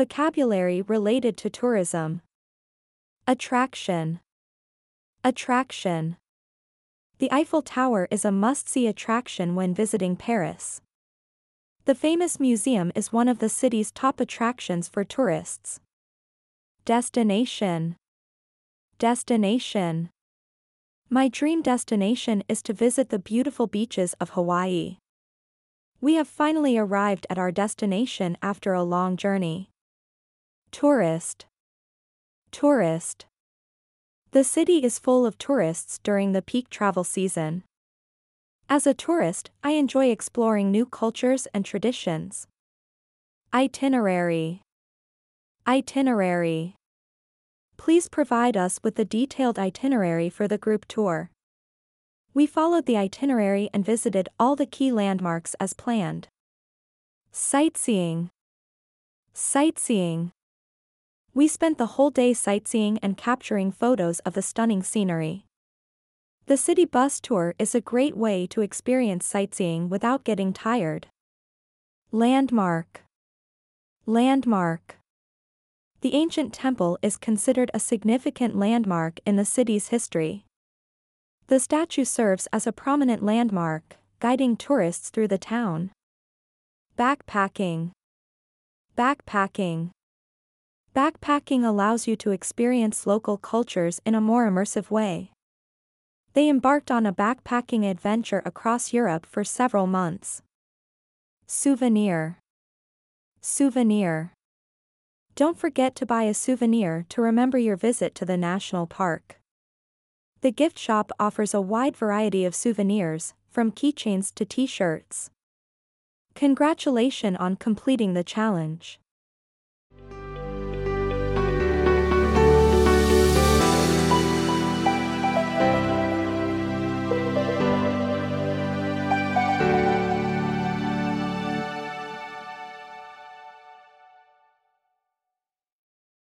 Vocabulary related to tourism. Attraction. Attraction. The Eiffel Tower is a must-see attraction when visiting Paris. The famous museum is one of the city's top attractions for tourists. Destination. Destination. My dream destination is to visit the beautiful beaches of Hawaii. We have finally arrived at our destination after a long journey. Tourist. Tourist. The city is full of tourists during the peak travel season. As a tourist, I enjoy exploring new cultures and traditions. Itinerary. Itinerary. Please provide us with the detailed itinerary for the group tour. We followed the itinerary and visited all the key landmarks as planned. Sightseeing. Sightseeing. We spent the whole day sightseeing and capturing photos of the stunning scenery. The city bus tour is a great way to experience sightseeing without getting tired. Landmark. Landmark. The ancient temple is considered a significant landmark in the city's history. The statue serves as a prominent landmark, guiding tourists through the town. Backpacking. Backpacking. Backpacking allows you to experience local cultures in a more immersive way. They embarked on a backpacking adventure across Europe for several months. Souvenir. Souvenir. Don't forget to buy a souvenir to remember your visit to the national park. The gift shop offers a wide variety of souvenirs, from keychains to t-shirts. Congratulations on completing the challenge.